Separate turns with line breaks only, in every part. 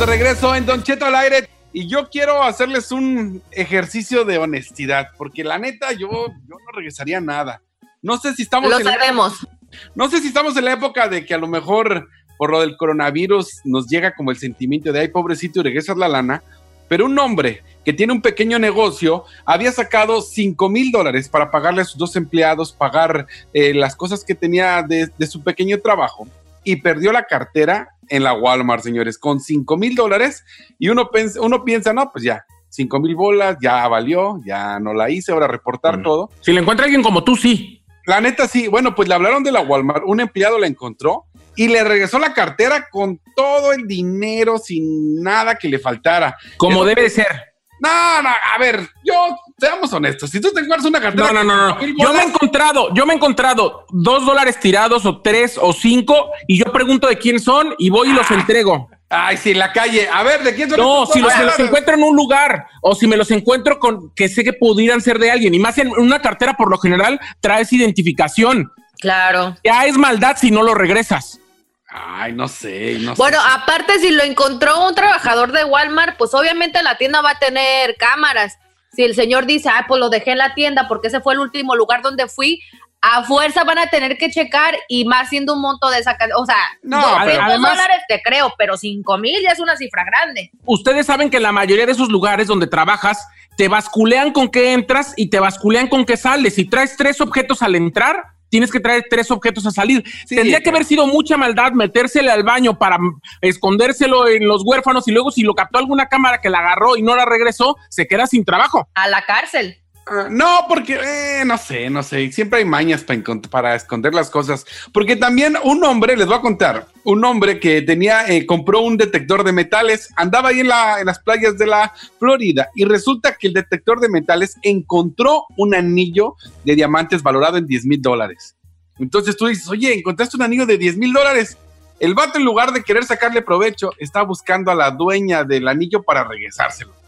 de regreso en Don Cheto al aire y yo quiero hacerles un ejercicio de honestidad, porque la neta yo, yo no regresaría nada. No sé si estamos...
Lo
en la-
sabemos.
no sé si estamos en la época de que a lo mejor por lo del coronavirus nos llega como el sentimiento de, ay, pobrecito, y regresas la lana, pero un hombre que tiene un pequeño negocio había sacado 5 mil dólares para pagarle a sus dos empleados, pagar eh, las cosas que tenía de, de su pequeño trabajo y perdió la cartera en la Walmart, señores, con 5 mil dólares y uno, uno piensa, no, pues ya, 5 mil bolas, ya valió, ya no la hice, ahora reportar
Mm.
todo.
Si le encuentra alguien como tú, sí.
La neta sí, bueno, pues le hablaron de la Walmart, un empleado la encontró y le regresó la cartera con todo el dinero sin nada que le faltara.
Como
Eso-
debe de ser.
No, no, a ver, yo, seamos honestos, si tú te encuentras una cartera...
No, no, no, Yo me he encontrado, yo me he encontrado dos dólares tirados o tres o cinco y yo pregunto de quién son y voy y los entrego.
Ay, sí, en la calle. A ver, ¿de quién son
No, si los, me los encuentro en un lugar o si me los encuentro con que sé que pudieran ser de alguien y más en una cartera por lo general traes identificación.
Claro.
Ya es maldad si no lo regresas.
Ay, no sé, no
Bueno,
sé.
aparte, si lo encontró un trabajador de Walmart, pues obviamente la tienda va a tener cámaras. Si el señor dice, ah, pues lo dejé en la tienda porque ese fue el último lugar donde fui, a fuerza van a tener que checar y más siendo un monto de esa O sea,
No,
200
pero además-
dólares te creo, pero 5 mil ya es una cifra grande.
Ustedes saben que la mayoría de esos lugares donde trabajas te basculean con qué entras y te basculean con qué sales. Si traes tres objetos al entrar, tienes que traer tres objetos a salir.
Sí,
Tendría que
claro.
haber sido mucha maldad metérsele al baño para escondérselo en los huérfanos y luego si lo captó alguna cámara que la agarró y no la regresó, se queda sin trabajo.
A la cárcel.
Ah, No, porque, eh, no sé, no sé. Siempre hay mañas para, esconder las cosas. Porque también un hombre, les voy a contar, un hombre que tenía, eh, compró un detector de metales, andaba ahí en, en las playas de la Florida y resulta que el detector de metales encontró un anillo de diamantes valorado en 10 mil dólares. Entonces tú dices, oye, encontraste un anillo de 10 mil dólares. El vato, en lugar de querer sacarle provecho, está buscando a la dueña del anillo para regresárselo.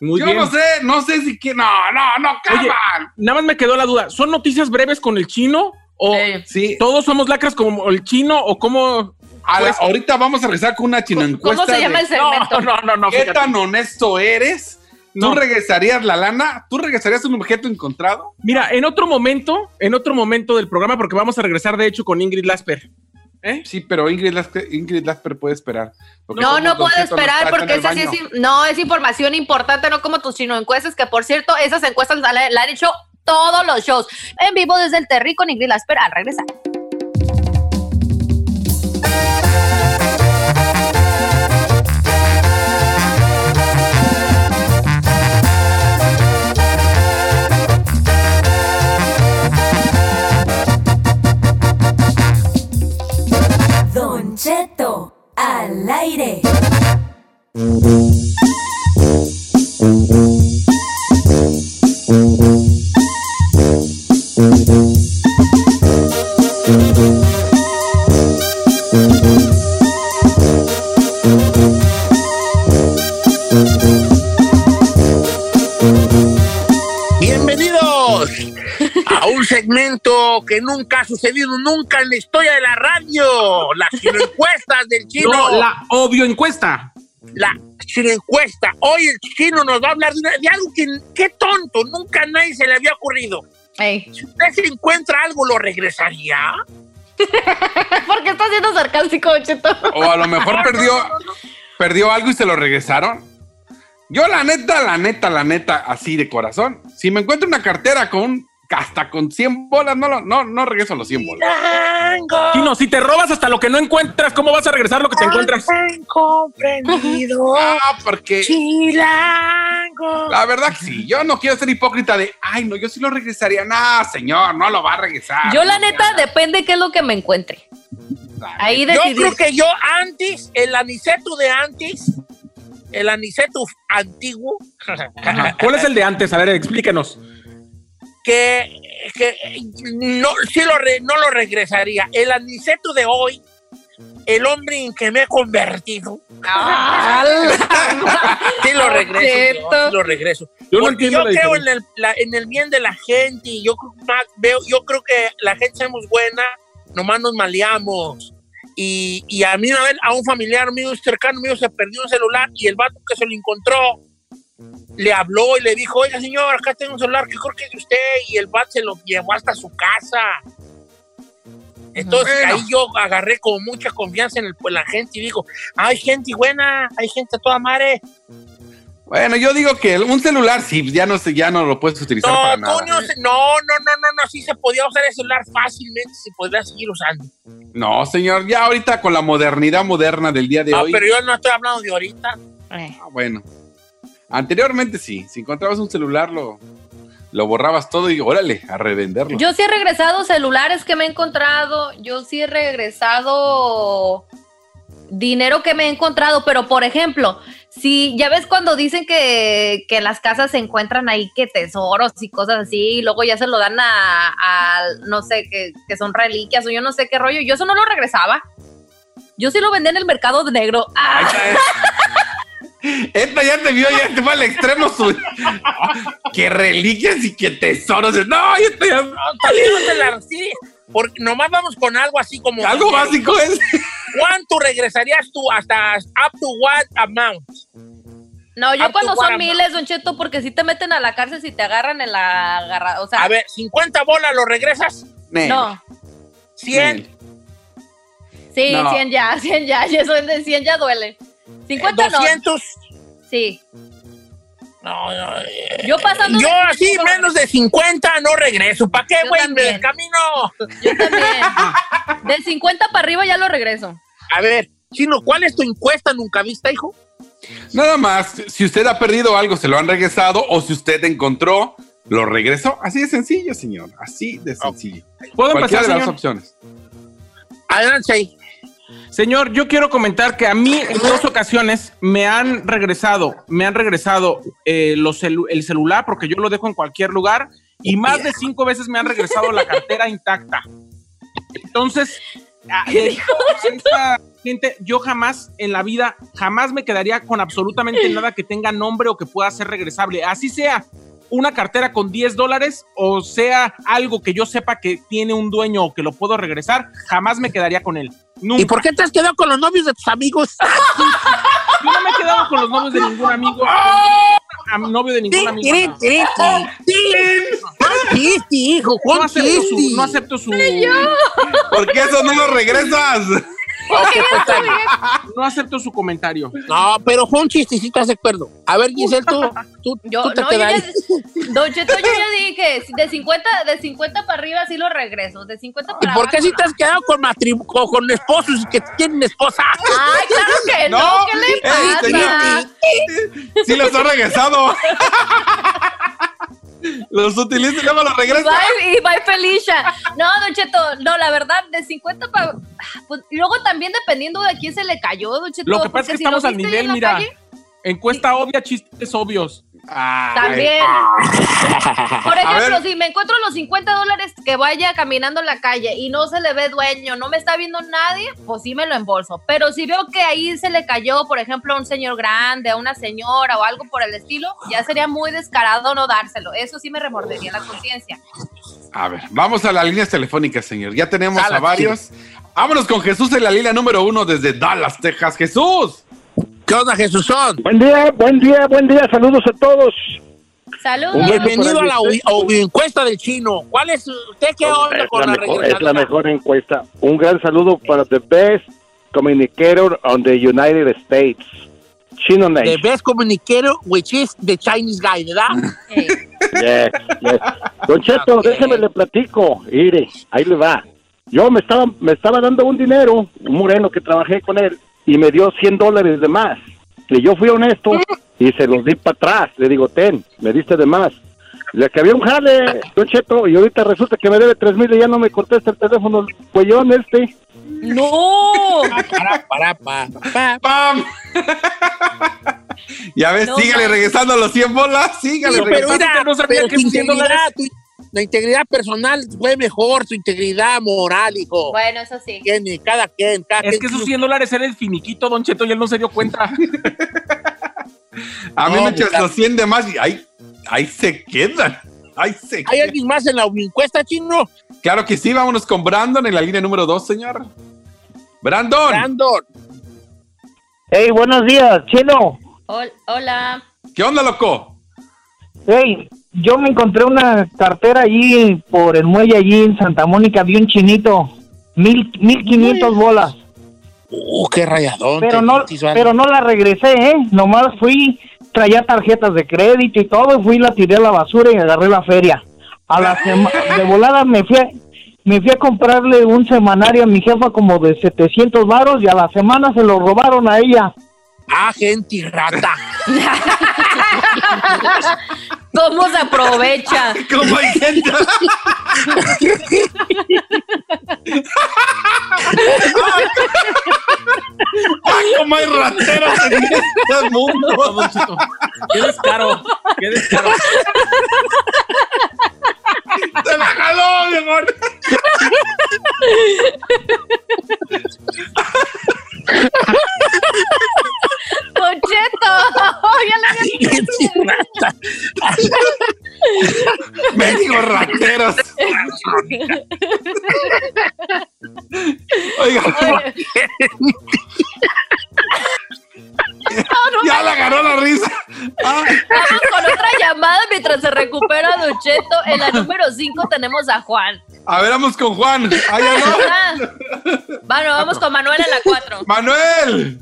Muy
Yo
bien.
no sé, no sé si que. No, no, no, cabrón.
Nada más me quedó la duda. ¿Son noticias breves con el chino? ¿O
Eh,
Sí,
todos somos lacras como el chino? ¿O cómo?
a la- ahorita vamos a regresar con una chino encuesta.
¿Cómo se llama
de
el segmento?
No, no, no, no.
¿Qué
fíjate.
tan honesto eres? ¿Tú
No.
regresarías la lana? ¿Tú regresarías un objeto encontrado?
Mira, en otro momento, en otro momento del programa, porque vamos a regresar de hecho con Ingrid Lasper. ¿Eh?
Sí, pero Ingrid Lasper, Ingrid Lasper puede esperar.
No, no puedo
no
esperar porque esa sí es, no, es información importante, no como tus chino encuestas, que por cierto, esas encuestas la, la han hecho todos los shows. En vivo desde el Terry con Ingrid Lasper al regresar.
Cheto al aire.
Segmento que nunca ha sucedido nunca en la historia de la radio. Las encuestas del chino.
No, la obvio encuesta.
la encuesta. Hoy el chino nos va a hablar de, una- de algo que, qué tonto, nunca a nadie se le había ocurrido. Si usted se encuentra algo, ¿lo regresaría?
¿Por qué estás siendo sarcástico, Cheto?
O a lo mejor perdió, perdió algo y se lo regresaron. Yo, la neta, la neta, la neta, así de corazón. Si me encuentro una cartera con hasta con 100 bolas, no, lo- no, no regreso los 100 bolas.
Chilango,
Chino, si te robas hasta lo que no encuentras, ¿cómo vas a regresar lo que te encuentras?
Incomprendido.
Ah, porque
Chilango.
la verdad que sí, yo no quiero ser hipócrita de, ay, no, yo sí lo regresaría. No, señor, no lo va a regresar.
Yo la neta depende qué es lo que me encuentre. Ahí
Yo creo que yo antes, el aniceto de antes, el aniceto antiguo.
¿Cuál es el de antes? A ver, explíquenos.
Que, que no, sí lo re- no lo regresaría. El aniceto de hoy, el hombre en que me he convertido, sí lo regreso. yo, sí lo regreso.
Yo no
yo
la
creo en el, la- en el bien de la gente y yo creo, más, veo, yo creo que la gente somos buena, nomás nos maleamos. Y, y a mí una vez, a un familiar mío cercano mío se perdió un celular y el vato que se lo encontró le habló y le dijo, oiga señor, acá tengo un celular que creo que es de usted y el vato se lo llevó hasta su casa. Entonces
Bueno.
ahí yo agarré con mucha confianza en, el- en la gente y digo, hay gente buena, hay gente a toda madre.
Bueno, yo digo que un celular sí, ya no se, ya no lo puedes utilizar para
No,
nada.
se- no, no, no, no, no, sí se podía usar el celular fácilmente, se podría seguir usando.
No, señor, ya ahorita con la modernidad moderna del día de
No,
hoy.
pero yo no estoy hablando de ahorita.
Ah, bueno. Anteriormente sí, si encontrabas un celular lo, lo borrabas todo y órale, a revenderlo.
Yo sí he regresado celulares que me he encontrado, yo sí he regresado dinero que me he encontrado, pero por ejemplo, si ya ves cuando dicen que, que en las casas se encuentran ahí que tesoros y cosas así, y luego ya se lo dan a, a, no sé, que, que son reliquias o yo no sé qué rollo, yo eso no lo regresaba. Yo sí lo vendía en el mercado de negro. ¡Ah!
Está. Esta ya te vio, ya te fue al extremo su. ¡Qué reliquias y qué tesoros! No, ya te-
No, no te la sí, porque nomás vamos con algo así como...
Algo básico es.
¿Cuánto regresarías tú hasta up to what amount?
No, yo
Up
cuando son
amount?
miles, Don Cheto, porque si te meten a la cárcel si te agarran en la agarra, o sea,
A ver, 50 bolas lo regresas,
no.
100,
Sí,
No.
100 ya, 100 ya, y eso de 100 ya duele. 50 no.
200.
Sí.
No, no, eh,
Yo pasando
Yo
de-
así, menos de 50 no regreso. ¿Para qué, güey? El camino.
Yo también. De 50 para arriba ya lo regreso.
A ver, Chino, ¿cuál es tu encuesta nunca vista, hijo?
Nada más, si usted ha perdido algo, se lo han regresado, o si usted encontró, lo regresó. Así de sencillo, señor. Así de sencillo.
¿Puedo
Cualquiera
empezar,
de las opciones.
Adelante ahí.
Señor, yo quiero comentar que a mí en dos ocasiones me han regresado, me han regresado eh, los celu- el celular porque yo lo dejo en cualquier lugar y más de cinco veces me han regresado la cartera intacta. Entonces, a- de- a esta gente, yo jamás en la vida, jamás me quedaría con absolutamente nada que tenga nombre o que pueda ser regresable. Así sea una cartera con 10 dólares o sea algo que yo sepa que tiene un dueño o que lo puedo regresar, jamás me quedaría con él. Nunca.
¿Y por qué te has quedado con los novios de tus amigos?
Yo no me he quedado con los novios de ningún amigo. Mi novio de ningún amigo.
Cristi, hijo,
No
Juan
acepto su, no acepto su,
¿Por qué eso no lo regresas?
Pues,
no acepto su comentario.
No, pero fue un chistecito, ¿estás de acuerdo? A ver, Giselle, tú, tú,
Yo,
tú te
no, yo yo ya dije, de 50, de 50 para arriba sí lo regreso. De 50
¿Y
para
por qué si te has quedado con, matrimonio con, con esposos que tienen esposa?
Ay, claro que no,
No,
¿qué le
ey,
pasa?
Sí los ha regresado. Los utiliza y luego los regresa.
Bye, y bye Felicia. No, Don Cheto, no, la verdad, de 50 para. Pues, y luego también dependiendo de quién se le cayó, Don Cheto.
Lo que pasa es que
si
estamos al nivel, mira.
calle,
Encuesta obvia, chistes obvios.
Ay.
También. Por ejemplo, si me encuentro los 50 dólares que vaya caminando en la calle y no se le ve dueño, no me está viendo nadie, pues sí me lo embolso. Pero si veo que ahí se le cayó, por ejemplo, a un señor grande, a una señora o algo por el estilo, ya sería muy descarado no dárselo. Eso sí me remordería la conciencia.
A ver, vamos a las líneas telefónicas, señor. Ya tenemos a varios. Vámonos con Jesús en la línea número uno desde Dallas, Texas. Jesús.
¿Qué onda?
Buen día, buen día, buen día. Saludos a todos.
Saludos.
Bienvenido a la encuesta del chino. ¿Cuál es usted qué onda
es,
con
la
la,
mejor, es la mejor encuesta. Un gran saludo para the best communicator on the United States. Chino
The
Nation.
best communicator, which is the Chinese guy, ¿verdad?
Yes, yes. Don Cheto,
Ok.
déjeme le platico. Mire, ahí le va. Yo me estaba, me estaba dando un dinero, un moreno que trabajé con él, y me dio 100 dólares de más. Y yo fui honesto y se los di para atrás. Le digo, ten, me diste de más. Le que había un jale, Don Cheto, y ahorita resulta que me debe tres mil y ya no me contesta el teléfono, el cuellón este.
¡No!
Para, para, pa, pa.
¡Pam! ya ves,
No
sígale
manches.
regresando los 100 bolas. Sígale
Pero,
regresando.
mira,
que no sabía
pero
que
tu
100
integridad,
dólares-
tu- la integridad personal fue mejor, tu integridad moral, hijo.
Bueno, eso sí.
Cada quien, cada
Es
quien
que esos
tiene-
100 dólares era el finiquito, Don Cheto, y él no se dio cuenta.
A mí
No,
me echas
pues,
los 100 de más y ahí, ahí se quedan. Ahí se
¿Hay
quedan.
alguien más en la encuesta, chino?
Claro que sí, vámonos con Brandon en la línea número 2, señor. Brandon.
Brandon.
Hey, buenos días, chino.
Hol- Hola.
¿Qué onda, loco?
Hey, yo me encontré una cartera allí por el muelle allí en Santa Mónica, vi un chinito, mil, mil quinientos bolas,
Uh, qué rayadón.
pero no, pero no la regresé, eh, nomás fui, traía tarjetas de crédito y todo, y fui, la tiré a la basura y agarré la feria. A la de volada me fui, a- me fui a comprarle un semanario a mi jefa como de 700 varos y a la semana se lo robaron a ella.
Ah, gente y rata.
¿Cómo se aprovecha?
¿Cómo hay gente? ¡Ay, cómo hay rateros en este mundo!
Qué descaro. Qué descaro.
¡Se la jaló, mejor!
Don Cheto,
y rata.
¡Mendigos rateros! Oiga, ya le agarró la risa. Ah,
Vamos con otra llamada mientras se recupera Don Cheto. En la número 5 tenemos a Juan.
A ver, vamos con Juan. Ah, ya no.
Hola. Bueno, vamos con Manuel en la 4.
Manuel.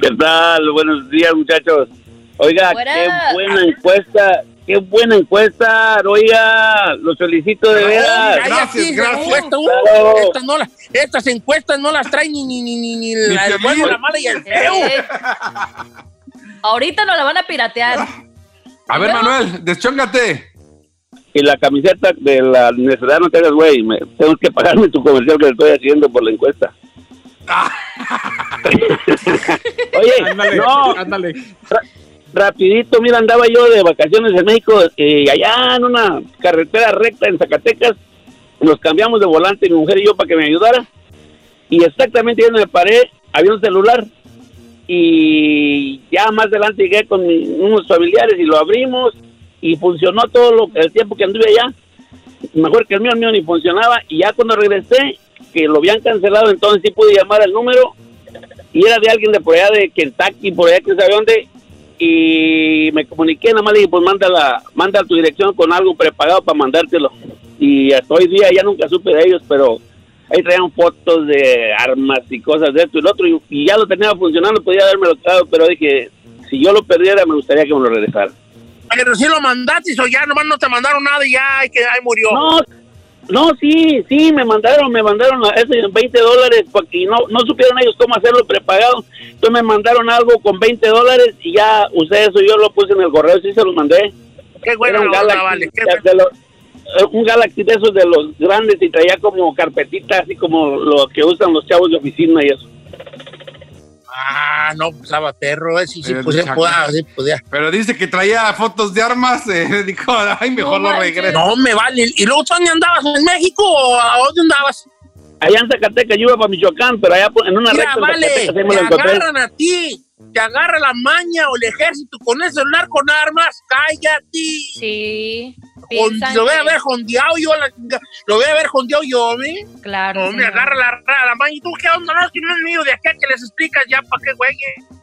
¿Qué tal? Buenos días, muchachos. Oiga,
Buenas.
qué buena encuesta, qué buena encuesta. Oiga, lo solicito de veras.
Ay,
Gracias,
aquí,
gracias.
encuesta, uh,
Claro.
estas, no las- estas encuestas no las traen ni, ni, ni, ni, ni la, el bueno, la mala y el feo.
Ahorita nos la van a piratear.
A ver, Manuel, deschóngate.
Y la camiseta de la necesidad no te hagas, güey. me- Tengo que pagarme tu comercial que le estoy haciendo por la encuesta. Oye,
Ándale.
no,
Ándale.
rapidito, mira, andaba yo de vacaciones en México y allá en una carretera recta en Zacatecas, nos cambiamos de volante mi mujer y yo para que me ayudara y exactamente donde me paré había un celular y ya más adelante llegué con mi- unos familiares y lo abrimos y funcionó todo lo, el tiempo que anduve allá, mejor que el mío, el mío ni funcionaba. Y ya cuando regresé, que lo habían cancelado, entonces sí pude llamar al número. Y era de alguien de por allá de Kentucky, por allá que sabe dónde, y me comuniqué, nada más le dije, pues manda, la, manda tu dirección con algo prepagado para mandártelo. Y hasta hoy día ya nunca supe de ellos, pero ahí traían fotos de armas y cosas de esto y lo otro, y, ya lo tenía funcionando, podía haberme lo pero dije, si yo lo perdiera, me gustaría que me lo regresara.
Pero si lo mandaste o ya nomás no te mandaron nada y ya que ahí murió.
No, no, sí, sí, me mandaron, me mandaron esos 20 dólares porque no, no supieron ellos cómo hacerlo prepagado. Entonces me mandaron algo con 20 dólares y ya usé eso, yo lo puse en el correo, sí se lo mandé.
Qué bueno,
Era un
la onda,
Galaxy,
vale. Qué
de- de los- eh, un Galaxy de esos de los grandes y traía como carpetita, así como lo que usan los chavos de oficina y eso.
Ah, no, pues estaba perro, eh, sí, sí,
Pero
pues sí podía, sí podía.
Pero dice que traía fotos de armas. eh, dijo, ay, mejor
No
lo regreso.
No me vale. ¿Y luego tú dónde andabas? ¿En México o a dónde andabas?
Allá en Zacatecas yo iba para Michoacán, pero allá en una
Mira,
recta
vale,
Zacatecas ahí me
te agarran a ti, te agarra la maña o el ejército con ese celular con armas, cállate.
Sí.
Con- lo voy a
que-
ver jondeado yo, la lo voy a ver jondeado yo, ¿me?
Claro.
No, me agarra la, la, la maña. ¿Y tú qué onda? No, si no es mío de acá que les explicas ya para qué juegue.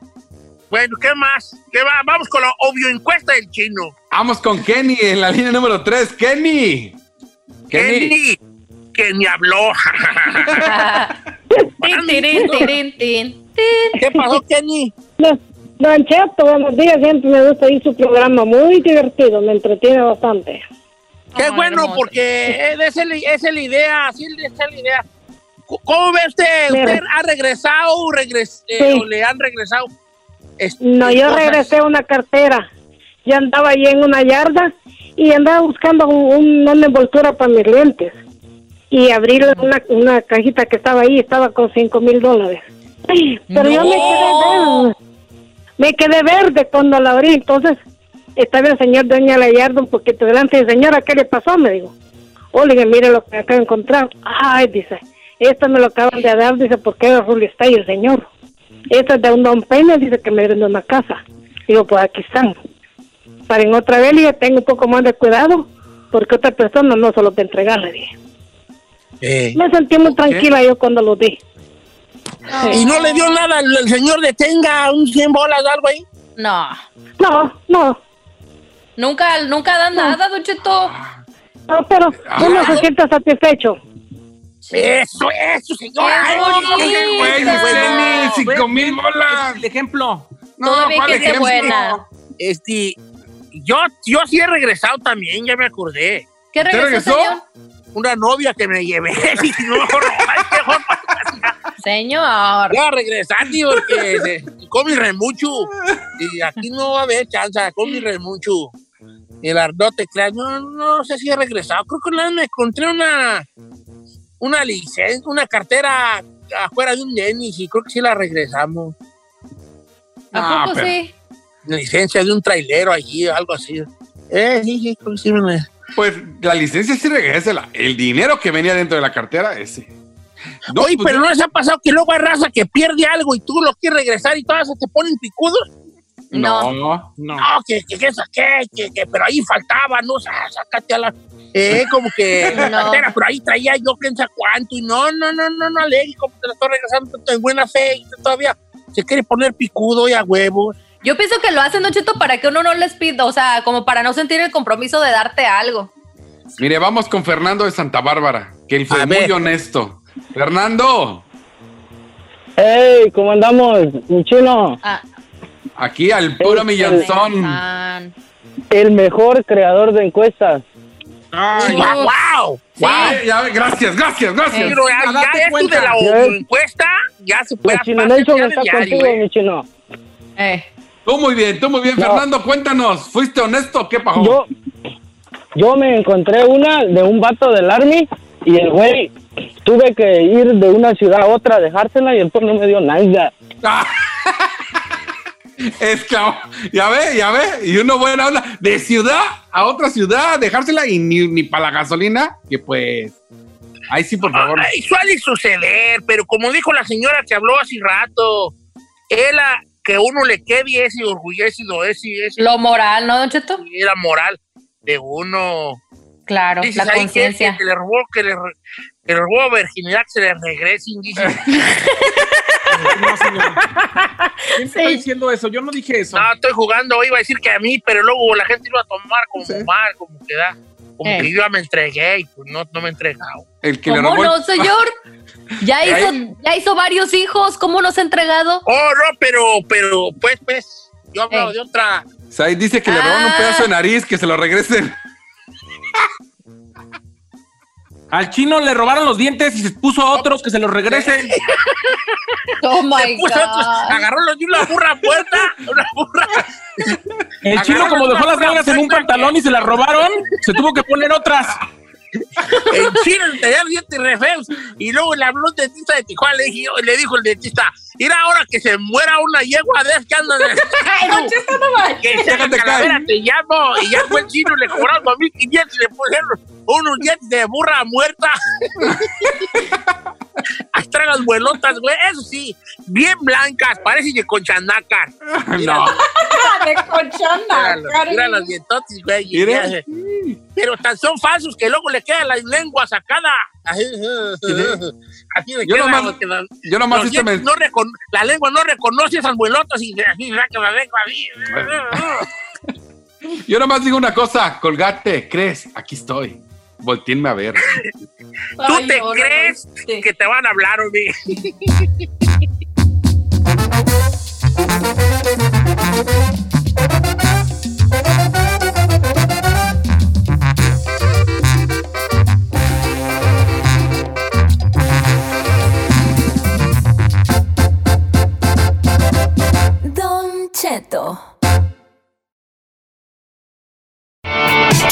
Bueno, ¿qué más? ¿Qué va? Vamos con la obvio encuesta del chino.
Vamos con Kenny en la línea número 3. Kenny. Kenny.
Kenny, que me habló.
Tin, tirin, tirin, tin, tin.
¿Qué pasó, Kenny?
Don Cheto, buenos días, siempre me gusta ir su programa, muy divertido, me entretiene bastante.
Qué
Ay,
bueno,
hermoso.
porque esa es, la- esa es la idea, sí, es la idea. ¿Cómo ve usted? ¿Usted ha regresado regres- eh,
Sí.
o le han regresado?
No, yo
cosas?
regresé una cartera, yo andaba allí en una yarda y andaba buscando un- un- una envoltura para mis lentes y abrí una, una cajita que estaba ahí, estaba con cinco mil dólares. Pero yo me quedé verde, me quedé verde cuando la abrí, entonces estaba el señor dueño de la yarda un poquito delante y señora, ¿qué le pasó? Me dijo. Oiga, mire lo que acabo de encontrar. Ay, dice, esto me lo acaban de dar, dice, porque era Julio está ahí el señor. Esto es de un don Peña, dice que me vende una casa. Digo, pues aquí están. Para en otra vez, yo tengo un poco más de cuidado, porque otra persona no se lo va a entregar, le dije.
Eh,
Me sentí muy tranquila yo cuando lo di.
Y no le dio nada el, el señor de tenga un 100 bolas algo ahí.
No.
No, no,
Nunca, nunca dan nada, Don Cheto.
no, pero uno se siente satisfecho.
Eso, eso, señora.
Lenny, cinco mil bolas.
El ejemplo.
Todavía
¿cuál
que qué
ejemplo?
buena.
Este, yo, yo sí he regresado también, ya me acordé.
¿Qué regresó,
regresó?
señor?
Una novia que me llevé. no, ay, mejor
Señor.
Voy a regresar, tío, porque mi remucho. Y aquí no va a haber chance, con mi remucho. Y el ardote, claro, no, no sé si he regresado. Creo que me encontré una, una licencia, una cartera afuera de un Dennis y creo que sí la regresamos.
¿A
Ah,
poco sí?
Licencia de un trailero allí, algo así. Eh, sí, sí, creo que sí me la-
Pues la licencia sí regrésela. El dinero que venía dentro de la cartera, ese. No,
Oye,
pues,
pero no les ha pasado que luego hay raza que pierde algo y tú lo quieres regresar y todas se te ponen picudos.
No.
no.
No.
No, que, que, que saqué, que, que, pero ahí faltaba, no, Sá- sácate a la. Eh, como que
No.
cartera, pero ahí traía yo quién sabe cuánto, y no, no, no, no, no, Alegre, como te la estoy regresando en buena fe, y todavía se quiere poner picudo y a huevo.
Yo pienso que lo hacen, Don Cheto, para que uno no les pida, o sea, como para no sentir el compromiso de darte algo.
Mire, vamos con Fernando de Santa Bárbara, que él fue
A
muy
ver.
honesto. Fernando,
Hey, ¿cómo andamos, mi chino?
Ah,
aquí al puro
Este-
millanzón.
ah,
El mejor creador de encuestas.
Ay,
¡Wow! wow.
Sí.
Ay, ya, gracias, gracias, gracias.
Pero ya,
Date
ya esto
cuenta.
de la
Ya.
encuesta, ya se puede
Chino está
diario,
contigo,
¿eh?
mi chino.
eh.
Tú muy bien, tú muy bien,
No.
Fernando, cuéntanos, ¿fuiste honesto o qué pasó?
Yo, yo me encontré una de un vato del Army y el güey tuve que ir de una ciudad a otra a dejársela y después no me dio nada.
Es que, ya ve, ya ve, y uno buena onda, de ciudad a otra ciudad, dejársela y ni, ni para la gasolina, que pues, ahí sí, por favor.
Ay, suele suceder, pero como dijo la señora que habló hace rato, ella, que uno le quede ese orgulloso, ese, ese
Lo moral, ¿no, Don Cheto?
era moral de uno.
Claro,
Dices
la
que,
conciencia.
que le robó, que le, que le robó virginidad, que se le regresen, dice.
no, señor. ¿Quién está
Sí.
diciendo eso? Yo no dije eso.
no, estoy jugando, iba a decir que a mí, pero luego la gente iba a tomar como
Sí.
mal, como que da, como
Eh.
que yo ya me entregué y pues no, no me he entregado.
El que le
¿Cómo
robó. el-
no, señor? Ya hizo, ya hizo varios hijos, ¿cómo no se ha entregado?
Oh, no, pero, pero, pues, pues, yo hablo
Eh.
de otra.
O sea, ahí dice que le robaron un
Ah.
pedazo de nariz, que se lo regresen.
Al chino le robaron los dientes y se puso otros que se los regresen.
Oh my
otros,
God.
agarró los de una burra muerta, una burra.
El chino, como dejó las nalgas en un pantalón y se las robaron, se tuvo que poner otras.
En chino le tenía los dientes re feos. Y luego le habló un dentista de Tijuana, le, dije- le dijo el dentista, mira ahora que se muera una yegua de que el estado, que se calavera, te llamo. Y ya fue el chino, le cobraron 2.500 y le pusieron unos dientes de burra muerta. Ahí traen las vuelotas, güey. Eso sí, bien blancas, parecen de conchanacas.
No.
De cochona,
Mira, los dientotes, güey.
Mira.
Pero tan son falsos que luego le queda la lengua sacada. Así, le
Yo
queda.
nomás-
que la-
yo nomás
los
este me-
dientes no recon- la lengua no reconoce esas vuelotas y así saca la lengua. así.
Yo nomás digo una cosa, colgate, ¿crees? Aquí estoy. Volteenme a ver.
¿Tú
Ay,
te
no, no,
crees
no. Sí.
que te van a hablar, hombre?
Don Cheto.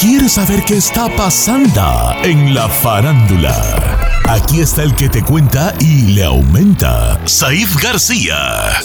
¿Quieres saber qué está pasando en la farándula? Aquí está el que te cuenta y le aumenta, Saif García.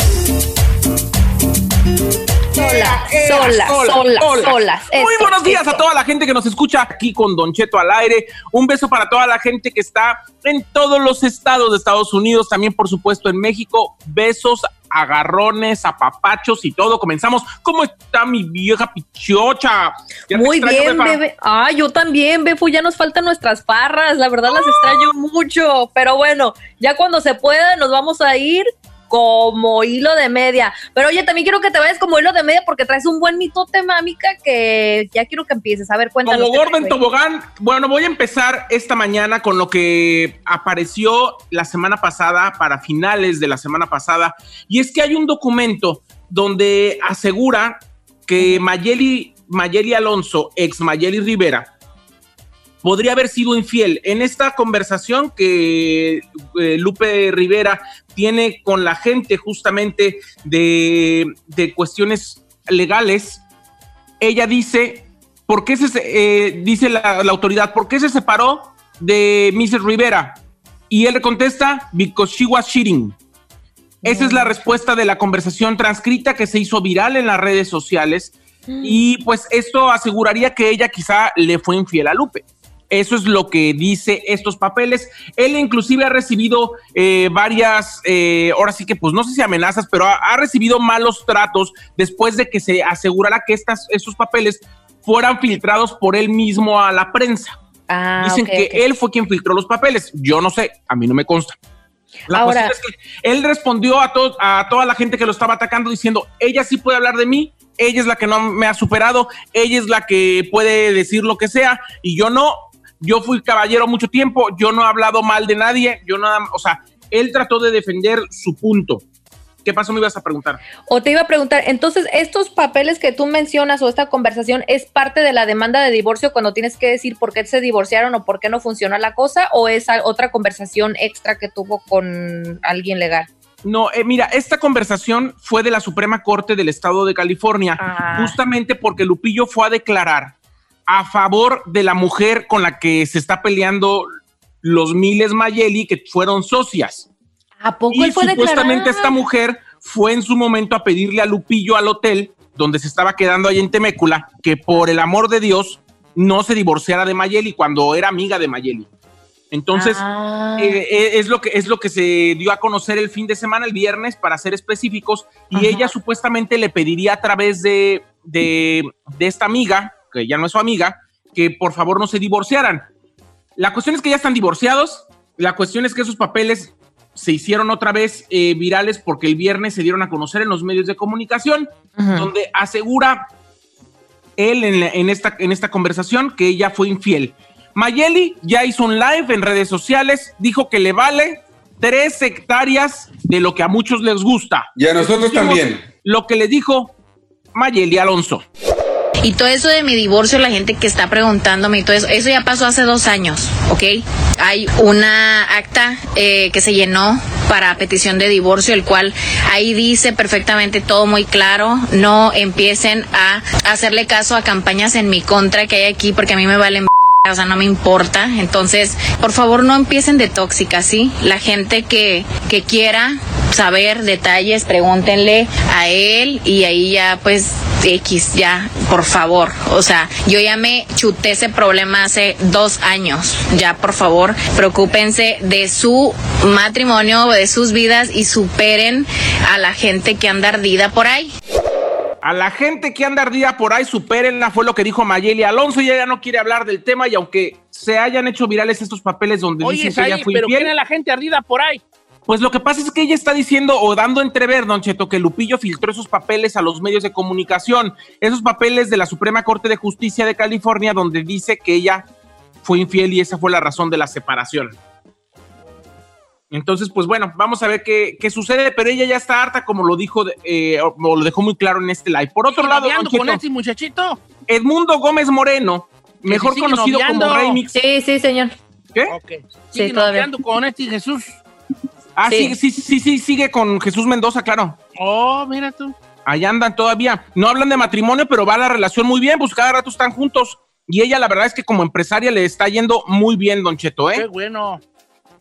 Sola, sola, sola, solas.
Muy buenos días
esto.
a toda la gente que nos escucha aquí con Don Cheto al aire. Un beso para toda la gente que está en todos los estados de Estados Unidos, también por supuesto en México. Besos agarrones, apapachos y todo. Comenzamos. ¿Cómo está mi vieja pichocha? Ya
Muy
extraño,
bien,
Befa.
bebé. Ah, yo también, Befu, ya nos faltan nuestras parras, la verdad las extraño mucho, pero bueno, ya cuando se pueda nos vamos a ir como hilo de media. Pero oye, también quiero que te vayas como hilo de media porque traes un buen mitote, mámica, que ya quiero que empieces. A ver, cuéntanos.
Como
qué
gordo en
traes.
tobogán, bueno, voy a empezar esta mañana con lo que apareció la semana pasada, para finales de la semana pasada, y es que hay un documento donde asegura que Mayeli, Mayeli Alonso, ex Mayeli Rivera, podría haber sido infiel. En esta conversación que eh, Lupe Rivera tiene con la gente justamente de, de cuestiones legales, ella dice, ¿por qué se, eh, dice la, la autoridad, ¿por qué se separó de Mrs. Rivera? Y él le contesta, because she was cheating. Esa es la respuesta de la conversación transcrita que se hizo viral en las redes sociales. Y pues esto aseguraría que ella quizá le fue infiel a Lupe. Eso es lo que dice estos papeles. Él inclusive ha recibido eh, varias, eh, ahora sí que pues no sé si amenazas, pero ha, ha recibido malos tratos después de que se asegurara que estas, estos papeles fueran filtrados por él mismo a la prensa.
Ah,
Dicen que él fue quien filtró los papeles. Yo no sé, a mí no me consta. La
Ahora-
cuestión es que él respondió a, to- a toda la gente que lo estaba atacando diciendo, ella sí puede hablar de mí, ella es la que no me ha superado, ella es la que puede decir lo que sea y yo no, yo fui caballero mucho tiempo, yo no he hablado mal de nadie, yo nada, o sea, él trató de defender su punto. ¿Qué pasó? Me ibas a preguntar.
O te iba a preguntar, entonces, estos papeles que tú mencionas o esta conversación es parte de la demanda de divorcio cuando tienes que decir por qué se divorciaron o por qué no funciona la cosa, o es otra conversación extra que tuvo con alguien legal?
No, eh, mira, esta conversación fue de la Suprema Corte del Estado de California,
Ah.
justamente porque Lupillo fue a declarar a favor de la mujer con la que se está peleando los miles Mayeli, que fueron socias.
¿A poco
Y
él fue
supuestamente
declarar?
esta mujer fue en su momento a pedirle a Lupillo al hotel donde se estaba quedando ahí en Temécula que por el amor de Dios no se divorciara de Mayeli cuando era amiga de Mayeli. Entonces,
Ah.
eh, eh, es, lo que, es lo que se dio a conocer el fin de semana, el viernes, para ser específicos, y
Ajá.
ella supuestamente le pediría a través de, de, de esta amiga, que ya no es su amiga, que por favor no se divorciaran. La cuestión es que ya están divorciados, la cuestión es que esos papeles se hicieron otra vez eh, virales porque el viernes se dieron a conocer en los medios de comunicación, donde asegura él en, la- en esta, en esta conversación que ella fue infiel. Mayeli ya hizo un live en redes sociales, dijo que le vale tres hectáreas de lo que a muchos les gusta.
Y a nosotros también.
Lo que le dijo Mayeli Alonso.
Y todo eso de mi divorcio, la gente que está preguntándome y todo eso, eso ya pasó hace dos años, ¿ok? Hay una acta eh, que se llenó para petición de divorcio, el cual ahí dice perfectamente todo muy claro, no empiecen a hacerle caso a campañas en mi contra que hay aquí porque a mí me valen o sea, no me importa. Entonces, por favor, no empiecen de tóxicas, ¿sí? La gente que, que quiera saber detalles, pregúntenle a él y ahí ya, pues, X, ya, por favor. O sea, yo ya me chuté ese problema hace dos años. Ya, por favor, preocúpense de su matrimonio, de sus vidas y superen a la gente que anda ardida por ahí.
A la gente que anda ardida por ahí, supérenla, fue lo que dijo Mayeli Alonso y ella no quiere hablar del tema y aunque se hayan hecho virales estos papeles donde
Oye,
dicen que ella
Saí,
fue
pero
infiel,
¿quién es la gente ardida por ahí?
Pues lo que pasa es que ella está diciendo o dando a entrever, Don Cheto, que Lupillo filtró esos papeles a los medios de comunicación, esos papeles de la Suprema Corte de Justicia de California, donde dice que ella fue infiel y esa fue la razón de la separación. Entonces, pues bueno, vamos a ver qué, qué sucede, pero ella ya está harta, como lo dijo, eh, o lo dejó muy claro en este live. Por otro
¿Sigue
lado, Don
con
Cheto,
este muchachito?
Edmundo Gómez Moreno, mejor conocido
noviando.
como Remix.
Sí, sí, señor.
¿Qué?
Ok. Sigue
Sí, todavía.
con este Jesús.
Ah,
Sí.
sí, sí, sí, sí, sigue con Jesús Mendoza, claro.
Oh, mira tú.
Allá andan todavía. No hablan de matrimonio, pero va la relación muy bien, pues cada rato están juntos. Y ella, la verdad es que como empresaria le está yendo muy bien, Don Cheto,
Qué
¿eh?
bueno.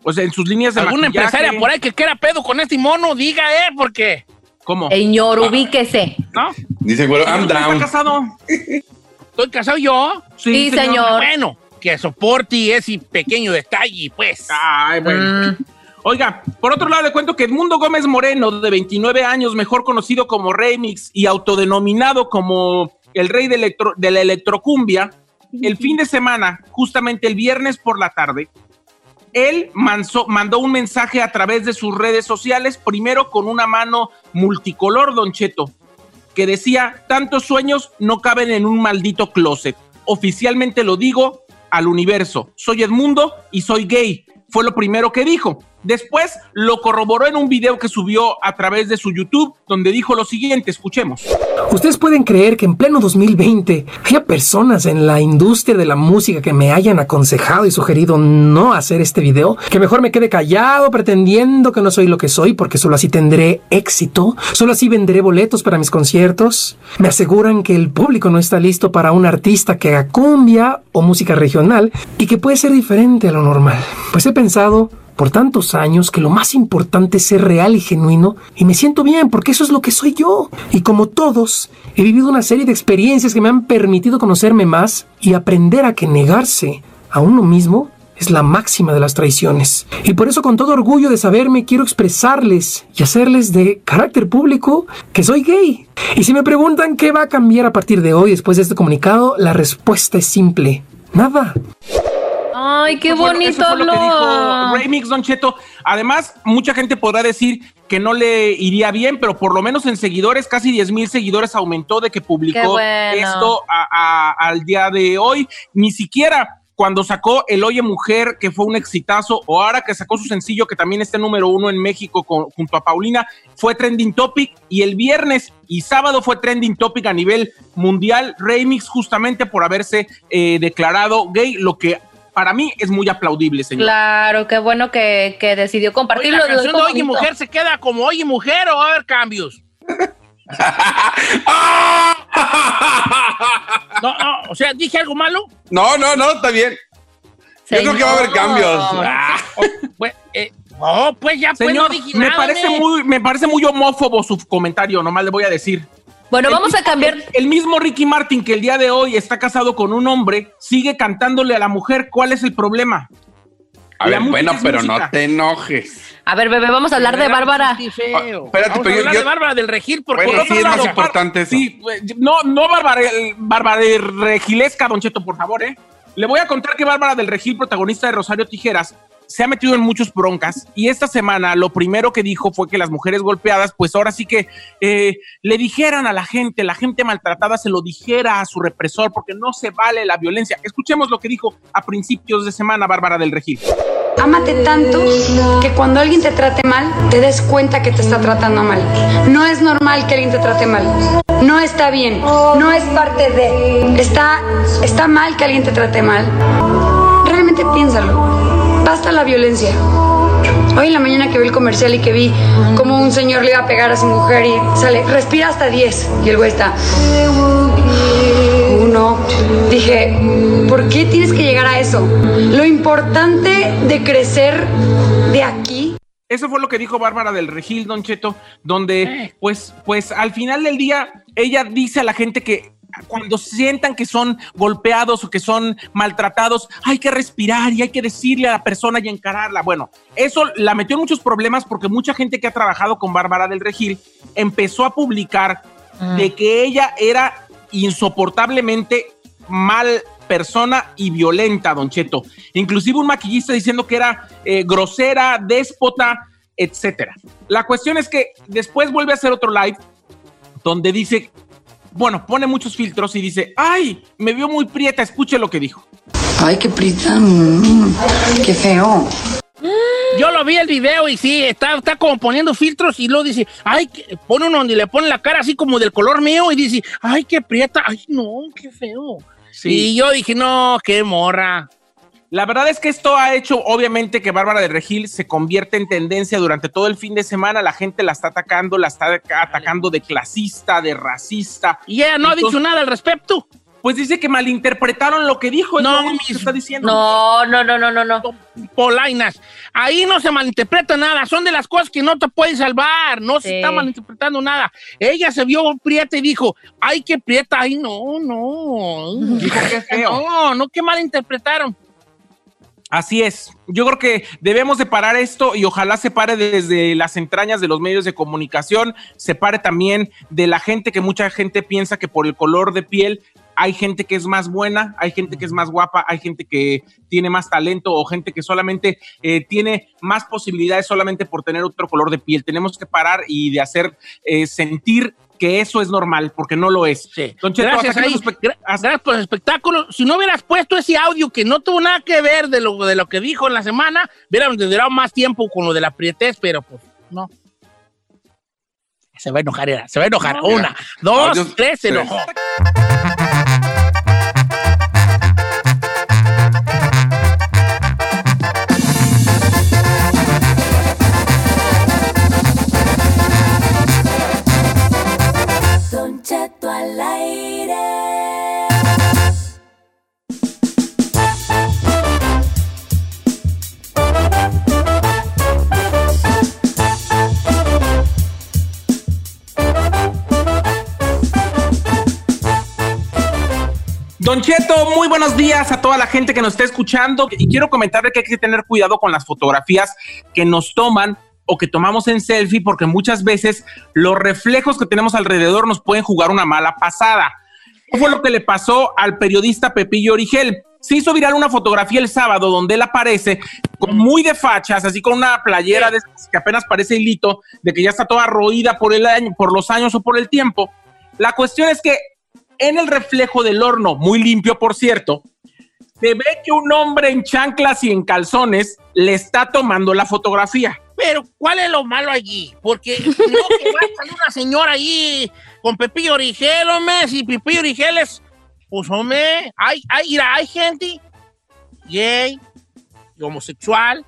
O sea, en sus líneas de
¿Alguna
maquillaje.
empresaria por ahí que quiera pedo con este mono? Diga, ¿eh? Porque,
¿Cómo?
Señor, ubíquese.
¿no?
Dice, bueno, I'm
¿Está
down.
casado?
¿Estoy casado yo?
Sí, señor.
Bueno, que soporte ese pequeño detalle, pues.
Ay, bueno.
Mm,
Oiga, por otro lado, le cuento que Edmundo Gómez Moreno, de 29 años, mejor conocido como Remix y autodenominado como el rey de, electro- de la electrocumbia, el fin de semana, justamente el viernes por la tarde, él mandó un mensaje a través de sus redes sociales, primero con una mano multicolor, Don Cheto, que decía, tantos sueños no caben en un maldito closet. Oficialmente lo digo al universo. Soy Edmundo y soy gay. Fue lo primero que dijo. Después lo corroboró en un video que subió a través de su YouTube, donde dijo lo siguiente, escuchemos.
Ustedes pueden creer que en pleno 2020 haya personas en la industria de la música que me hayan aconsejado y sugerido no hacer este video, que mejor me quede callado pretendiendo que no soy lo que soy porque solo así tendré éxito, solo así venderé boletos para mis conciertos. Me aseguran que el público no está listo para un artista que haga cumbia o música regional y que puede ser diferente a lo normal. Pues he pensado por tantos años que lo más importante es ser real y genuino y me siento bien porque eso es lo que soy yo. Y como todos, he vivido una serie de experiencias que me han permitido conocerme más y aprender a que negarse a uno mismo es la máxima de las traiciones. Y por eso con todo orgullo de saberme quiero expresarles y hacerles de carácter público que soy gay. Y si me preguntan qué va a cambiar a partir de hoy después de este comunicado, la respuesta es simple. Nada.
Ay, qué
Eso fue lo-
bonito
eso fue lo que dijo
habló.
Remix Don Cheto. Además, mucha gente podrá decir que no le iría bien, pero por lo menos en seguidores, casi 10 mil seguidores aumentó de que publicó
bueno.
esto a- a- al día de hoy. Ni siquiera cuando sacó El Oye Mujer, que fue un exitazo, o ahora que sacó su sencillo, que también está número uno en México con- junto a Paulina, fue trending topic. Y el viernes y sábado fue trending topic a nivel mundial. Remix justamente por haberse eh, declarado gay, lo que para mí es muy aplaudible, señor.
Claro, qué bueno que, que decidió
Oye,
compartirlo.
la canción de Oye. Mujer se queda como Oye Mujer o va a haber cambios. No, no, o sea, dije algo malo.
No, no, no, está bien. Yo creo que va a haber cambios. Ah.
Pues, eh, no, pues ya pues,
Señor,
no dije
me
nada,
parece
hombre.
muy, me parece muy homófobo su comentario, nomás le voy a decir.
Bueno,
El
vamos a
mismo-
cambiar.
El, el mismo Ricky Martin que el día de hoy está casado con un hombre, sigue cantándole a la mujer. ¿Cuál es el problema?
A
La
ver, bueno, pero
música.
no te enojes.
A ver, bebé, vamos a hablar de Bárbara.
Ah, espérate,
Vamos
pero
a hablar
yo-
de Bárbara del Regil porque
Bueno, sí, es más importante eso.
Sí, eh, no, no Bárbara, Bárbara de Regilesca, Don Cheto, por favor, ¿eh? Le voy a contar que Bárbara del Regil, protagonista de Rosario Tijeras, se ha metido en muchos broncas y esta semana lo primero que dijo fue que las mujeres golpeadas, pues ahora sí que eh, le dijeran a la gente, la gente maltratada se lo dijera a su represor porque no se vale la violencia. Escuchemos lo que dijo a principios de semana Bárbara del Regil.
Ámate tanto que cuando alguien te trate mal, te des cuenta que te está tratando mal. No es normal que alguien te trate mal. No está bien. No es parte de. Está, está mal que alguien te trate mal. Realmente piénsalo. Basta la violencia. Hoy en la mañana que vi el comercial y que vi cómo un señor le iba a pegar a su mujer y sale, respira hasta 10. Y el güey está. Uno. Dije, ¿por qué tienes que llegar a eso? Lo importante de crecer de aquí
Eso fue lo que dijo Bárbara del Regil, Don Cheto, donde, pues, pues al final del día, ella dice a la gente que cuando sientan que son golpeados o que son maltratados, hay que respirar y hay que decirle a la persona y encararla. Bueno, eso la metió en muchos problemas porque mucha gente que ha trabajado con Bárbara del Regil empezó a publicar de que ella era insoportablemente mal persona y violenta, Don Cheto. Inclusive un maquillista diciendo que era eh, grosera, déspota, etcétera. La cuestión es que después vuelve a hacer otro live donde dice, bueno, pone muchos filtros y dice, ay, me vio muy prieta, escuche lo que dijo.
Ay, qué prisa. mm, qué feo.
Yo lo vi el video y sí, está, está como poniendo filtros y luego dice, ay, que- pone uno donde le pone la cara así como del color mío y dice, ay, qué prieta, ay, no, qué feo. Y yo dije, no, qué morra.
La verdad es que esto ha hecho, obviamente, que Bárbara de Regil se convierte en tendencia durante todo el fin de semana. La gente la está atacando, la está atacando de clasista, de racista.
Y ella no ha dicho nada al respecto.
Pues dice que malinterpretaron lo que dijo. es
No,
lo único que está diciendo.
No, no, no, no, no, no.
Polainas. Ahí no se malinterpreta nada. Son de las cosas que no te pueden salvar. No se está malinterpretando nada. Ella se vio prieta y dijo, ay, qué prieta. Ay, no, no.
Dijo que feo.
No, no, que malinterpretaron.
Así es. Yo creo que debemos de parar esto y ojalá se pare desde las entrañas de los medios de comunicación, se pare también de la gente que mucha gente piensa que por el color de piel hay gente que es más buena, hay gente que es más guapa, hay gente que tiene más talento o gente que solamente eh, tiene más posibilidades solamente por tener otro color de piel. Tenemos que parar y de hacer eh, sentir que eso es normal, porque no lo es. Don Cheto,
Gracias, ahí.
espe-
Gra- gracias por el espectáculo. Si no hubieras puesto ese audio que no tuvo nada que ver de lo, de lo que dijo en la semana, hubiéramos durado más tiempo con lo de la prietez, pero pues no. Se va a enojar, era, se va a enojar.
No,
Una,
mira.
dos, tres, se enojó.
Cheto al aire.
Don Cheto, muy buenos días a toda la gente que nos está escuchando y quiero comentarle que hay que tener cuidado con las fotografías que nos toman o que tomamos en selfie porque muchas veces los reflejos que tenemos alrededor nos pueden jugar una mala pasada. ¿Qué fue lo que le pasó al periodista Pepillo Origel? Se hizo viral una fotografía el sábado donde él aparece con muy de fachas, así con una playera de que apenas parece hilito, de que ya está toda roída por el año, por los años o por el tiempo. La cuestión es que en el reflejo del horno, muy limpio por cierto, se ve que un hombre en chanclas y en calzones le está tomando la fotografía.
Pero, ¿cuál es lo malo allí? Porque no que va a salir una señora ahí con Pepillo Origel, hombre, si Pepillo Origel es, pues, hombre, hay, hay, mira, hay gente gay, y homosexual,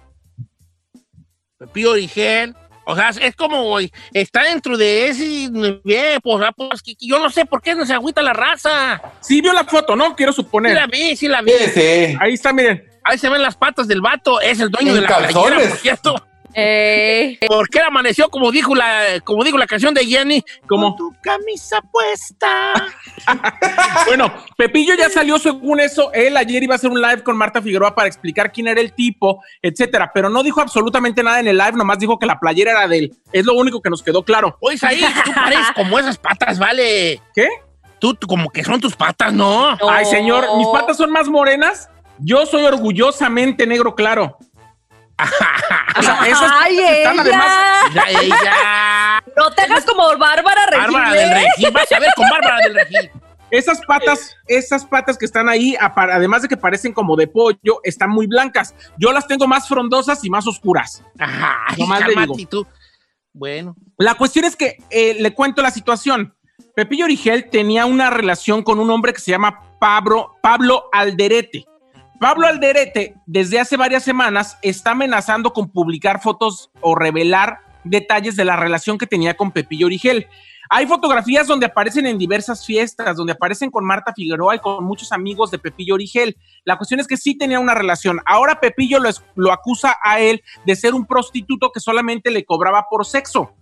Pepillo Origel, o sea, es como, güey, está dentro de ese, bien, pues, ah, pues, yo no sé por qué no se agüita la raza.
Sí vio la foto, ¿no? Quiero suponer.
Sí la vi, sí la vi.
Sí, sí.
Ahí está, miren.
Ahí se ven las patas del vato, es el dueño
En
de la playera,
calzones.
por cierto.
Eh,
Porque él amaneció como dijo la, como dijo la canción de Jenny,
Como-
con tu camisa puesta.
Bueno, Pepillo ya salió según eso. Él ayer iba a hacer un live con Marta Figueroa para explicar quién era el tipo, etcétera, pero no dijo absolutamente nada en el live, nomás dijo que la playera era de él. Es lo único que nos quedó claro.
Oye, ahí tú pareces como esas patas, vale.
¿Qué?
Tú, tú como que son tus patas, ¿no?
No.
Ay, señor, mis patas son más morenas. Yo soy orgullosamente negro claro. O sea, esas
Ay,
están
ella.
además.
Ya, ella.
No te hagas como Bárbara Regil.
Bárbara del
¿eh?
Regil. Vas a ver con Bárbara del Regil.
Esas patas, esas patas que están ahí, además de que parecen como de pollo, están muy blancas. Yo las tengo más frondosas y más oscuras.
Ajá.
Nomás le
cálmate
digo.
tú. Bueno.
La cuestión es que eh, le cuento la situación. Pepillo Origel tenía una relación con un hombre que se llama Pablo, Pablo Alderete. Pablo Alderete, desde hace varias semanas, está amenazando con publicar fotos o revelar detalles de la relación que tenía con Pepillo Origel. Hay fotografías donde aparecen en diversas fiestas, donde aparecen con Marta Figueroa y con muchos amigos de Pepillo Origel. La cuestión es que sí tenía una relación. Ahora Pepillo lo, lo acusa a él de ser un prostituto que solamente le cobraba por sexo.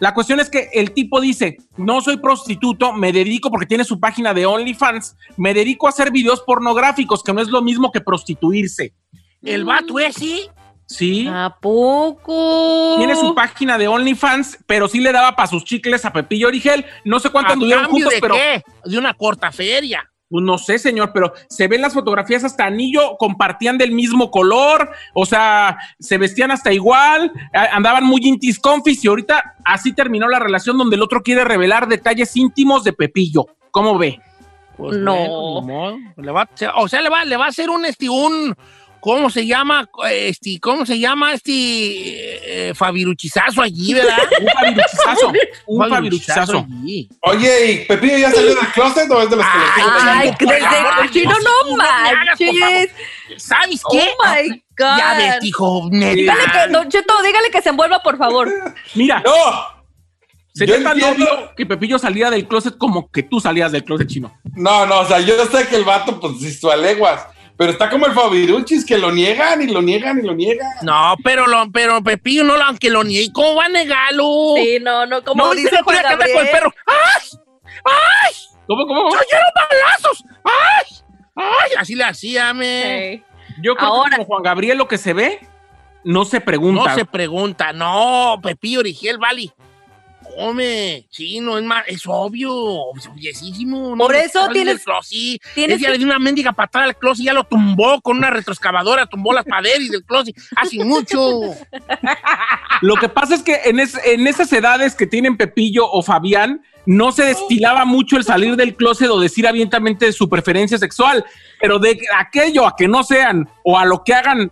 La cuestión es que el tipo dice, no soy prostituto, me dedico porque tiene su página de OnlyFans, me dedico a hacer videos pornográficos, que no es lo mismo que prostituirse.
El vato es sí.
Sí.
¿A poco?
Tiene su página de OnlyFans, pero sí le daba para sus chicles a Pepillo Origel. No sé cuánto
¿A
anduvieron juntos,
de
pero
qué? De una corta feria.
Pues, no sé, señor, pero se ven las fotografías hasta anillo, compartían del mismo color, o sea, se vestían hasta igual, andaban muy intis confis y ahorita así terminó la relación donde el otro quiere revelar detalles íntimos de Pepillo. ¿Cómo ve?
Pues
No.
bueno. Le va- o sea, le va, le va a hacer un, un, ¿cómo se llama? Este, ¿cómo se llama este eh, fabiruchizazo allí, verdad?
Un fabiruchizazo, un fabiruchizazo.
Oye, ¿y Pepillo ya salió del closet o es de los que le
Ay,
desde cochino
Dios,
no manches.
¿Sabes
Oh
qué?
my God.
Ya ves, hijo.
Dígale que, Don Cheto, dígale que se envuelva, por favor.
Mira,
No,
sería
yo
tan obvio que Pepillo salía del closet como que tú salías del closet chino.
no, no, o sea, yo sé que el vato, pues, sí, su aleguas, pero está como el Fabiruchis, que lo niegan y lo niegan y lo niegan.
No, pero, lo, pero Pepillo no lo, aunque lo niegue, ¿cómo va a negarlo?
Sí, no, no, como
no,
dice Juan
que anda con el
Gabriel.
perro. ¡Ay! ¡Ay!
¿Cómo, cómo?
¡Se oyeron balazos! ¡Ay! ¡Ay! Así le hacía, me.
Sí.
Yo creo
Ahora-
que como Juan Gabriel lo que se ve, no se pregunta.
No se pregunta. No, Pepillo Origel, vale. Come, chino, es más, es obvio, obviesísimo.
Por
no,
eso
no,
tienes-
el closet.
tienes
Ella
que-
le dio una mendiga patada al closet y ya lo tumbó con una retroexcavadora, tumbó las paredes del closet hace mucho.
Lo que pasa es que en, es- en esas edades que tienen Pepillo o Fabián, no se destilaba mucho el salir del closet o decir abiertamente su preferencia sexual, pero de aquello a que no sean o a lo que hagan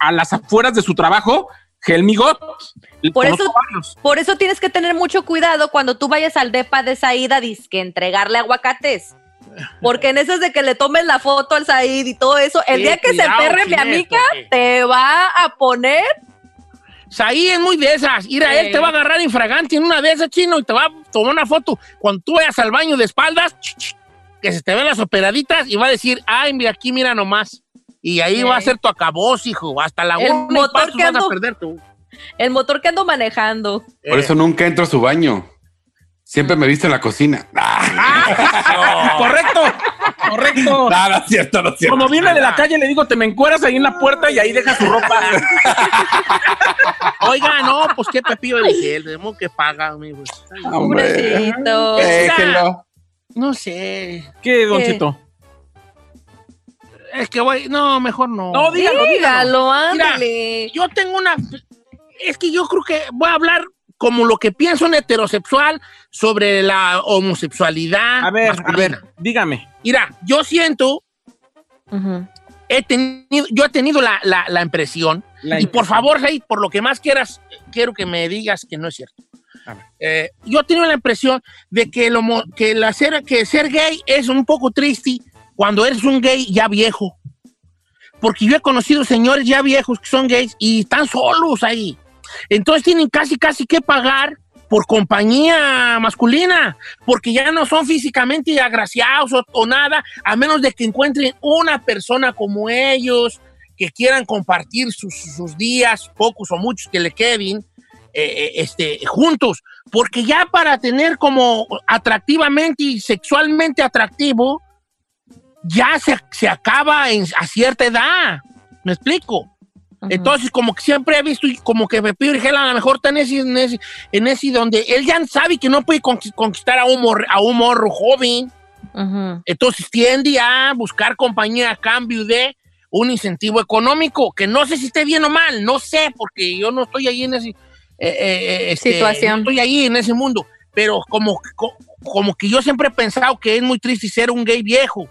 a las afueras de su trabajo, Helmigot.
Por eso, por eso tienes que tener mucho cuidado cuando tú vayas al depa de Saida, que entregarle aguacates. Porque en esas de que le tomes la foto al Said y todo eso, el
Sí,
día que
cuidado,
se perre mi amiga, te va a poner.
Saí es muy de esas. Mira,
Sí.
él te va a agarrar infragante en una de esas, chino, y te va a tomar una foto. Cuando tú vayas al baño de espaldas, que se te ven las operaditas, y va a decir, ay, mira, aquí mira nomás. Y ahí
Sí.
va a ser tu acabos, hijo. Hasta la
El motor
vas a perder tú.
El motor que ando manejando.
Por eso nunca entro a su baño. Siempre me viste en la cocina.
Correcto, correcto.
Nada, cierto, no es cierto.
Como viene de la calle, le digo, te me encueras ahí en la puerta y ahí deja su ropa.
Oiga, no, pues qué pepillo de gel, tenemos que pagar, amigo.
Pobrecito.
Déjelo.
No sé.
¿Qué, Don
¿Qué?
Cheto?
Es que voy, no, mejor no.
No, dígalo, dígalo.
Dígalo,
Mira,
ándale.
yo tengo una. Es que yo creo que voy a hablar como lo que pienso un heterosexual sobre la homosexualidad.
A ver, a
masculina.
ver, dígame.
Mira, yo siento, he tenido, yo he tenido la, la- la impresión,
La
y por favor, Rey, por lo que más quieras, quiero que me digas que no es cierto.
A ver.
Eh, yo he tenido la impresión de que, el homo- que, la ser, que ser gay es un poco triste cuando eres un gay ya viejo. Porque yo he conocido señores ya viejos que son gays y están solos ahí. Entonces tienen casi, casi que pagar por compañía masculina, porque ya no son físicamente agraciados o, nada, a menos de que encuentren una persona como ellos, que quieran compartir sus, sus días, pocos o muchos que le queden, eh, eh, este, juntos. Porque ya para tener como atractivamente y sexualmente atractivo, ya se, se acaba en- a cierta edad. ¿Me explico? Entonces, como que siempre he visto, y como que Pepillo Origel a lo mejor está en ese, en ese, en ese donde él ya sabe que no puede conqui- conquistar a un, morro, a un morro joven.
Ujú.
Entonces tiende a buscar compañía a cambio de un incentivo económico, que no sé si esté bien o mal, no sé, porque yo no estoy ahí en ese... eh, eh, este,
Situación.
no estoy ahí en ese mundo, pero como, co- como que yo siempre he pensado que es muy triste ser un gay viejo.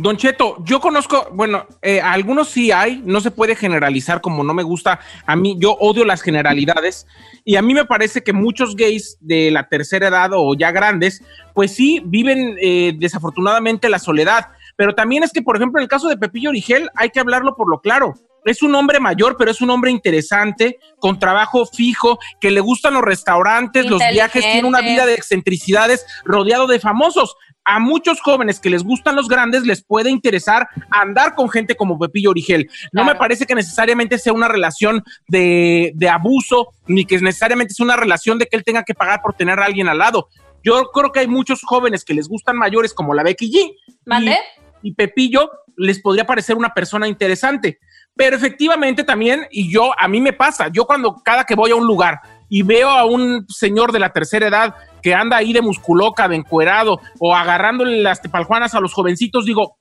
Don Cheto, yo conozco, bueno, eh, algunos sí hay, no se puede generalizar como no me gusta. A mí, yo odio las generalidades y a mí me parece que muchos gays de la tercera edad o ya grandes, pues sí viven eh, desafortunadamente la soledad. Pero también es que, por ejemplo, en el caso de Pepillo Origel, hay que hablarlo por lo claro. Es un hombre mayor, pero es un hombre interesante, con trabajo fijo, que le gustan los restaurantes, los viajes, tiene una vida de excentricidades, rodeado de famosos. A muchos jóvenes que les gustan los grandes les puede interesar andar con gente como Pepillo Origel. No me parece que necesariamente sea una relación de, de abuso, ni que necesariamente sea una relación de que él tenga que pagar por tener a alguien al lado. Yo creo que hay muchos jóvenes que les gustan mayores como la Becky G.
¿Mande?
Y, y Pepillo les podría parecer una persona interesante. Pero efectivamente también, y yo, a mí me pasa, yo cuando cada que voy a un lugar y veo a un señor de la tercera edad que anda ahí de musculoca, de encuerado, o agarrándole las tepaljuanas a los jovencitos, digo,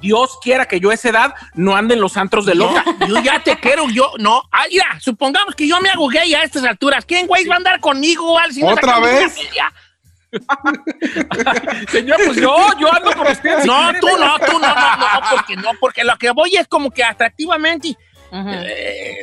Dios quiera que yo a esa edad no ande en los antros de loca.
Yo, yo ya te quiero, yo, no. Ah, mira, supongamos que yo me hago gay a estas alturas. ¿Quién, güey, va a andar conmigo, Al? Si no
¿Otra vez?
Señor, pues yo, yo ando con usted. si
No, tú no, tú no, no, no, porque no, porque lo que voy es como que atractivamente, eh,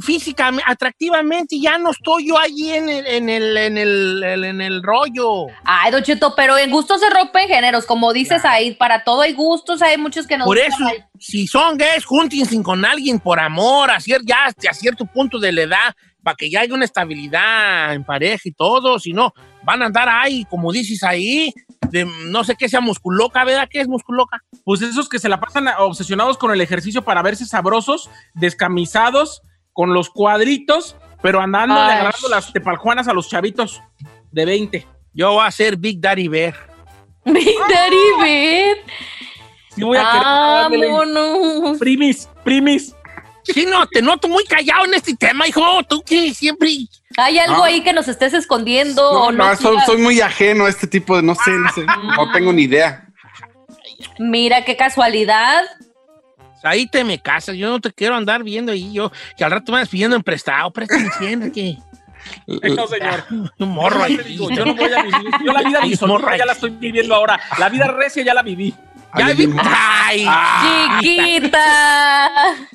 físicamente, atractivamente, ya no estoy yo allí en el, en el, en el, el- en el rollo.
Ay, Don Cheto, pero en gustos se rompen géneros, como dices ahí, para todo hay gustos, hay muchos que no
Por eso, si son gays, júntense con alguien por amor, a cier- ya a cierto punto de la edad, para que ya haya una estabilidad en pareja y todo, si no, van a andar ahí, como dices ahí, de no sé qué sea musculoca, ¿verdad? ¿Qué es musculoca?
Pues esos que se la pasan obsesionados con el ejercicio para verse sabrosos, descamisados, con los cuadritos, pero andando agarrando las tepaljuanas a los chavitos de 20.
Yo voy a ser Big Daddy Bear.
Big Daddy Bear.
Sí voy a querer. ándele.
Vámonos.
Primis, primis.
Sí, no, te noto muy callado en este tema, hijo. Tú que siempre.
¿Hay algo
No.
ahí que nos estés escondiendo
No,
o no?
no, soy, muy ajeno a este tipo de, no sé, no sé, no tengo ni idea.
Mira qué casualidad.
Ahí te me casas. Yo no te quiero andar viendo ahí. Yo, que al rato me vas pidiendo en prestado. Préstame 100, que.
No, señor.
Un morro
Yo
ahí.
te digo, yo no voy a vivir. Yo la vida disolita ya la estoy viviendo ahora. La vida recia ya la viví.
Ya vi. Ay,
Chiquita.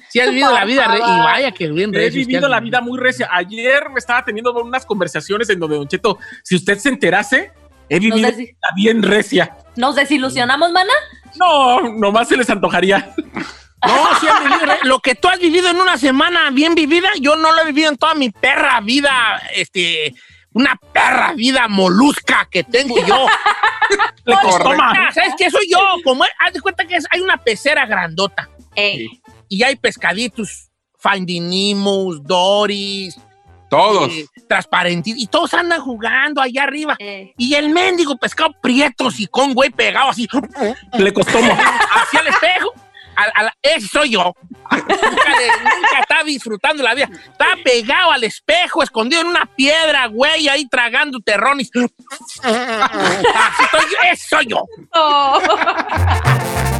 Sí has vivido la vida re- y vaya que bien
He
recio,
vivido la vida muy recia. Ayer me estaba teniendo unas conversaciones en donde, Don Cheto, si usted se enterase, he vivido la bien recia.
¿Nos desilusionamos, mana?
No, nomás se les antojaría.
No, sí has vivido. re- Lo que tú has vivido en una semana bien vivida, yo no lo he vivido en toda mi perra vida. Este. Una perra vida molusca que tengo yo.
Le costó más.
Ah, ¿Sabes qué soy yo? Como haz de cuenta que es- hay una pecera grandota.
Ey.
Y hay pescaditos. Finding Nemo's, Doris,
Todos.
eh, transparentitos. Y todos andan jugando allá arriba.
Eh.
Y el mendigo pescado prieto, con güey, pegado así.
Le costó más.
hacia el espejo. Ese soy yo. nunca, está disfrutando la vida. Está pegado al espejo, escondido en una piedra, güey, ahí tragando terrones. Así yo, ese soy yo.